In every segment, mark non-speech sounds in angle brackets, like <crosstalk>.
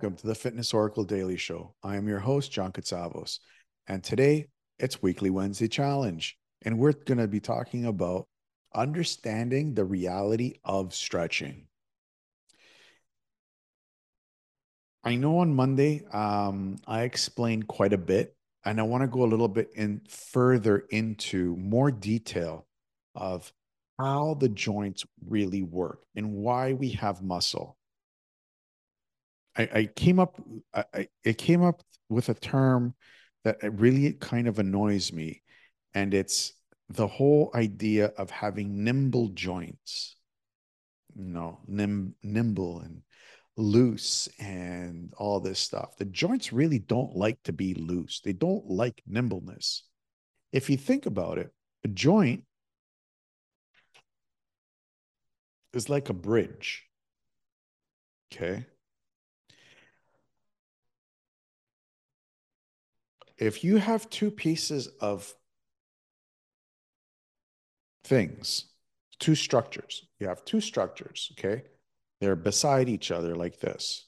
Welcome to the Fitness Oracle Daily Show. I am your host, John Katsavos, and today it's Weekly Wednesday Challenge, and we're going to be talking about understanding the reality of stretching. I know on Monday um, I explained quite a bit, and I want to go a little bit in further into more detail of how the joints really work and why we have muscle. I, I came up, I, it came up with a term that uh, really kind of annoys me, and it's the whole idea of having nimble joints. You know, nim, nimble and loose and all this stuff. The joints really don't like to be loose. They don't like nimbleness. If you think about it, a joint is like a bridge. Okay. If you have two pieces of things, two structures, you have two structures, okay? They're beside each other like this.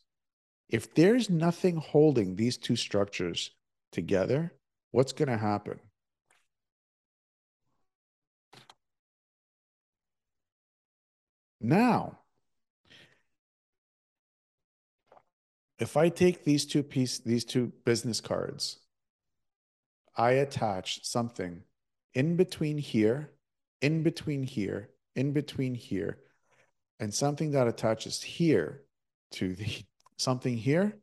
If there's nothing holding these two structures together, what's going to happen? Now, if I take these two piece, these two business cards, I attach something in between here, in between here, in between here, and something that attaches here to the something here.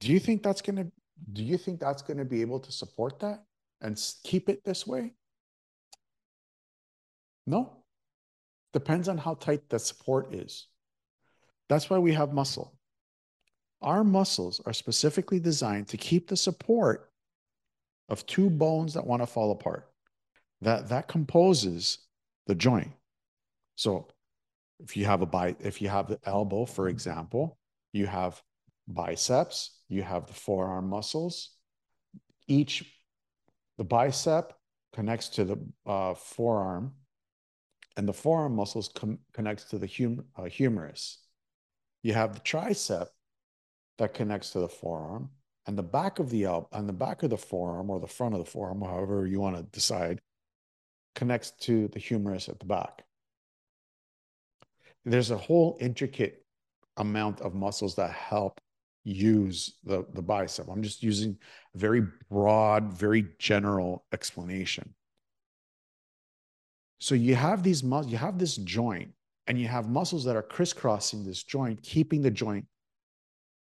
Do you think that's going to do you think that's going to be able to support that and keep it this way? No. Depends on how tight the support is. That's why we have muscle. Our muscles are specifically designed to keep the support of two bones that want to fall apart. That that composes the joint. So if you have a bite, if you have the elbow, for example, you have biceps, you have the forearm muscles. Each the bicep connects to the uh, forearm and the forearm muscles com- connects to the hum- uh, humerus. You have the tricep that connects to the forearm, and the back of the elbow, and the back of the forearm or the front of the forearm, however you want to decide, connects to the humerus at the back. There's a whole intricate amount of muscles that help use the, the bicep. I'm just using a very broad, very general explanation. So you have these muscles, you have this joint, and you have muscles that are crisscrossing this joint, keeping the joint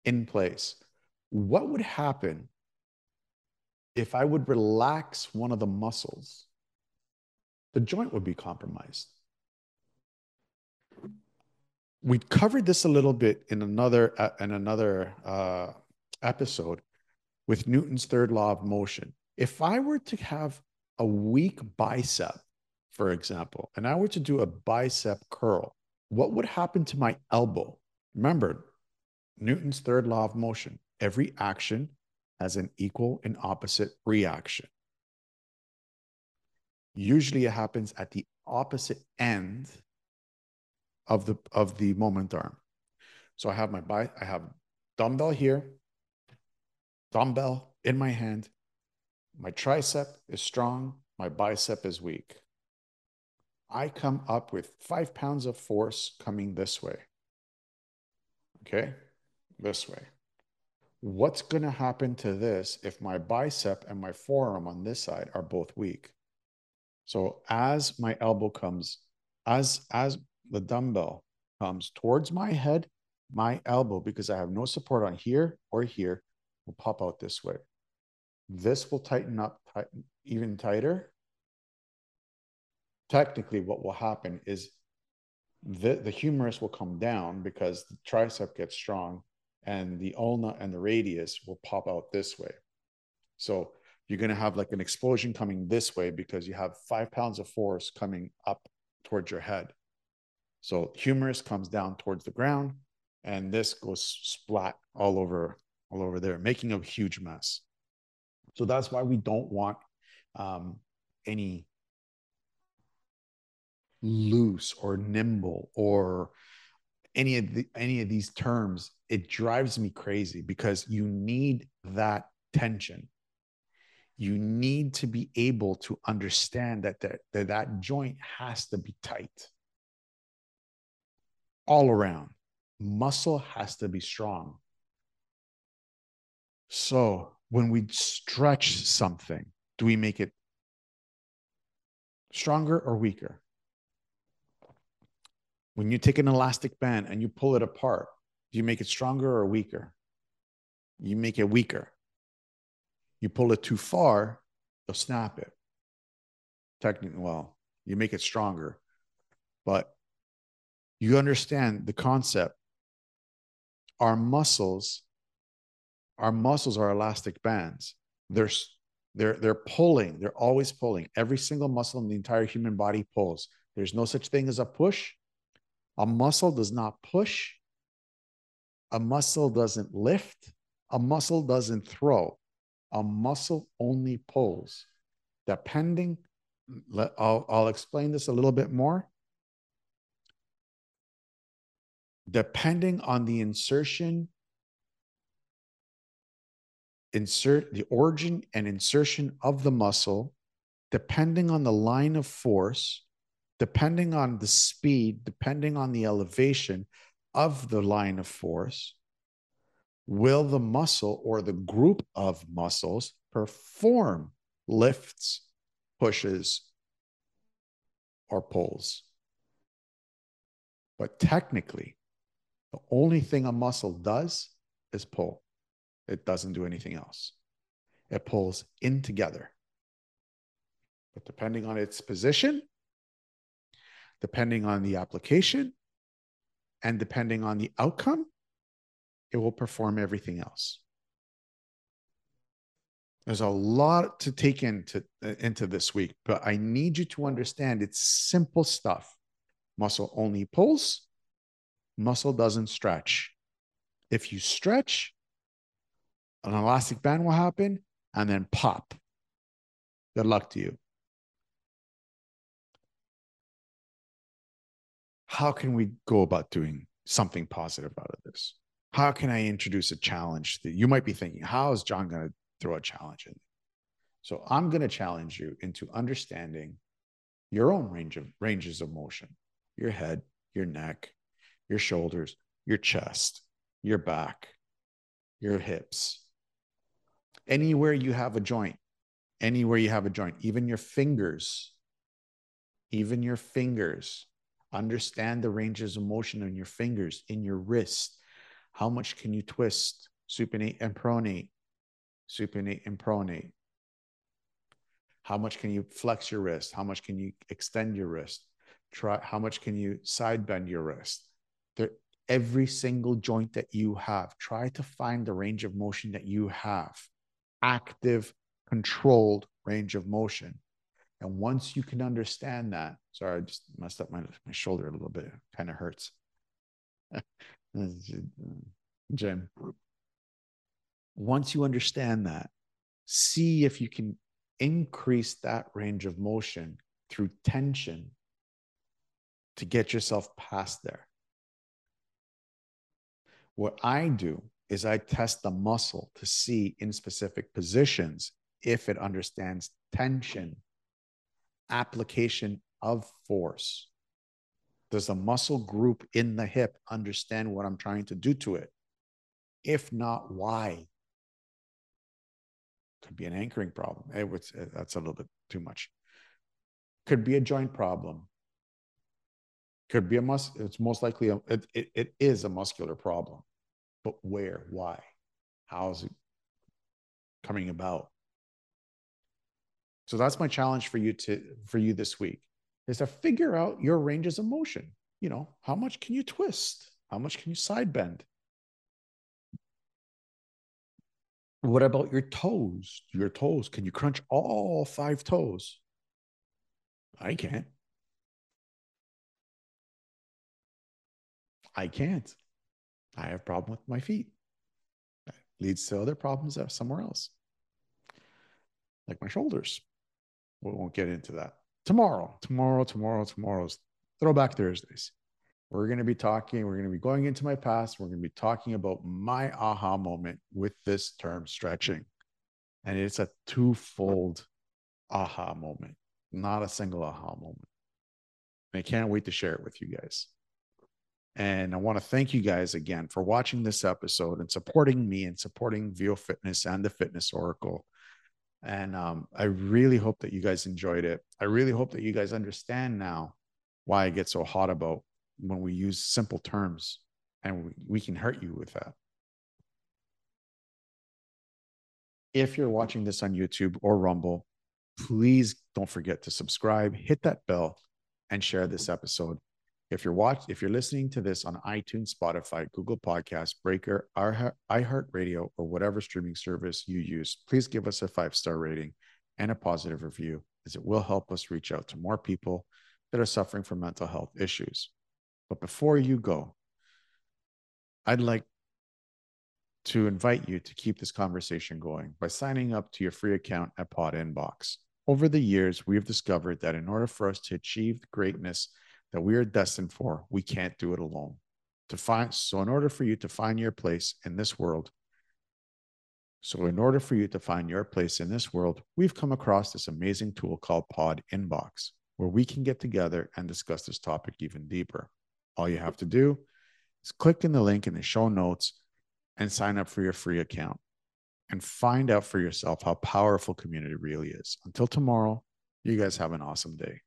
in place. What would happen if I would relax one of the muscles? The joint would be compromised. We covered this a little bit in another uh, in another uh, episode with Newton's third law of motion. If I were to have a weak bicep, for example, and I were to do a bicep curl, what would happen to my elbow? Remember, Newton's third law of motion every action has an equal and opposite reaction. Usually it happens at the opposite end of the of the moment arm. So I have my bi- I have dumbbell here, dumbbell in my hand. My tricep is strong, my bicep is weak. I come up with five pounds of force coming this way. Okay, this way. What's going to happen to this if my bicep and my forearm on this side are both weak? So as my elbow comes, as as the dumbbell comes towards my head, my elbow, because I have no support on here or here, will pop out this way. This will tighten up even tighter technically what will happen is the, the humerus will come down because the tricep gets strong and the ulna and the radius will pop out this way. So you're going to have like an explosion coming this way because you have five pounds of force coming up towards your head. So humerus comes down towards the ground and this goes splat all over all over there, making a huge mess. So that's why we don't want um, any loose or nimble or any of the any of these terms, it drives me crazy because you need that tension. You need to be able to understand that that, that, that joint has to be tight all around. Muscle has to be strong. So when we stretch something, do we make it stronger or weaker? When you take an elastic band and you pull it apart, do you make it stronger or weaker? You make it weaker. You pull it too far, you'll snap it. Technically, well, you make it stronger. But you understand the concept. Our muscles, our muscles are elastic bands. They're they're they're pulling, they're always pulling. Every single muscle in the entire human body pulls. There's no such thing as a push. A muscle does not push. A muscle doesn't lift. A muscle doesn't throw. A muscle only pulls. Depending, I'll, I'll explain this a little bit more. Depending on the insertion, insert the origin and insertion of the muscle, depending on the line of force, depending on the speed, depending on the elevation of the line of force, will the muscle or the group of muscles perform lifts, pushes, or pulls. But technically, the only thing a muscle does is pull. It doesn't do anything else. It pulls in together. But depending on its position, depending on the application, and depending on the outcome, it will perform everything else. There's a lot to take into, into this week, but I need you to understand it's simple stuff. Muscle only pulls, muscle doesn't stretch. If you stretch, an elastic band will happen and then pop. Good luck to you. How can we go about doing something positive out of this? how can I introduce a challenge that you might be thinking, how is John going to throw a challenge in? So I'm going to challenge you into understanding your own range of ranges of motion, your head, your neck, your shoulders, your chest, your back, your hips. Anywhere you have a joint, anywhere you have a joint, even your fingers, even your fingers, understand the ranges of motion in your fingers, in your wrist, how much can you twist, supinate and pronate, supinate and pronate? How much can you flex your wrist? How much can you extend your wrist? Try how much can you side bend your wrist? There, every single joint that you have, try to find the range of motion that you have. Active, controlled range of motion. And once you can understand that, sorry, I just messed up my, my shoulder a little bit. It kind of hurts. <laughs> Jim. Once you understand that, see if you can increase that range of motion through tension to get yourself past there. What I do is I test the muscle to see in specific positions if it understands tension, application of force. Does the muscle group in the hip understand what I'm trying to do to it? If not, why? Could be an anchoring problem. It was, uh, that's a little bit too much. Could be a joint problem. Could be a mus. It's most likely a, it, it, it is a muscular problem, but where? Why? How is it coming about? So that's my challenge for you to for you this week is to figure out your ranges of motion. You know, how much can you twist? How much can you side bend? What about your toes? Your toes, can you crunch all five toes? I can't. I can't. I have a problem with my feet. That leads to other problems somewhere else, like my shoulders. We won't get into that tomorrow, tomorrow, tomorrow, tomorrow's throwback Thursdays. We're going to be talking, we're going to be going into my past. We're going to be talking about my aha moment with this term stretching. And it's a twofold aha moment, not a single aha moment. And I can't wait to share it with you guys. And I want to thank you guys again for watching this episode and supporting me and supporting VO Fitness and the Fitness Oracle. And um, I really hope that you guys enjoyed it. I really hope that you guys understand now why I get so hot about when we use simple terms and we, we can hurt you with that. If you're watching this on YouTube or Rumble, please don't forget to subscribe, hit that bell, and share this episode. If you're watch, if you're listening to this on iTunes, Spotify, Google Podcasts, Breaker, iHeartRadio, or whatever streaming service you use, please give us a five star rating and a positive review, as it will help us reach out to more people that are suffering from mental health issues. But before you go, I'd like to invite you to keep this conversation going by signing up to your free account at Pod Inbox. Over the years, we have discovered that in order for us to achieve greatness that we are destined for, we can't do it alone. To find so in order for you to find your place in this world, so in order for you to find your place in this world, we've come across this amazing tool called Pod Inbox, where we can get together and discuss this topic even deeper. All you have to do is click in the link in the show notes and sign up for your free account and find out for yourself how powerful community really is. Until tomorrow, you guys have an awesome day.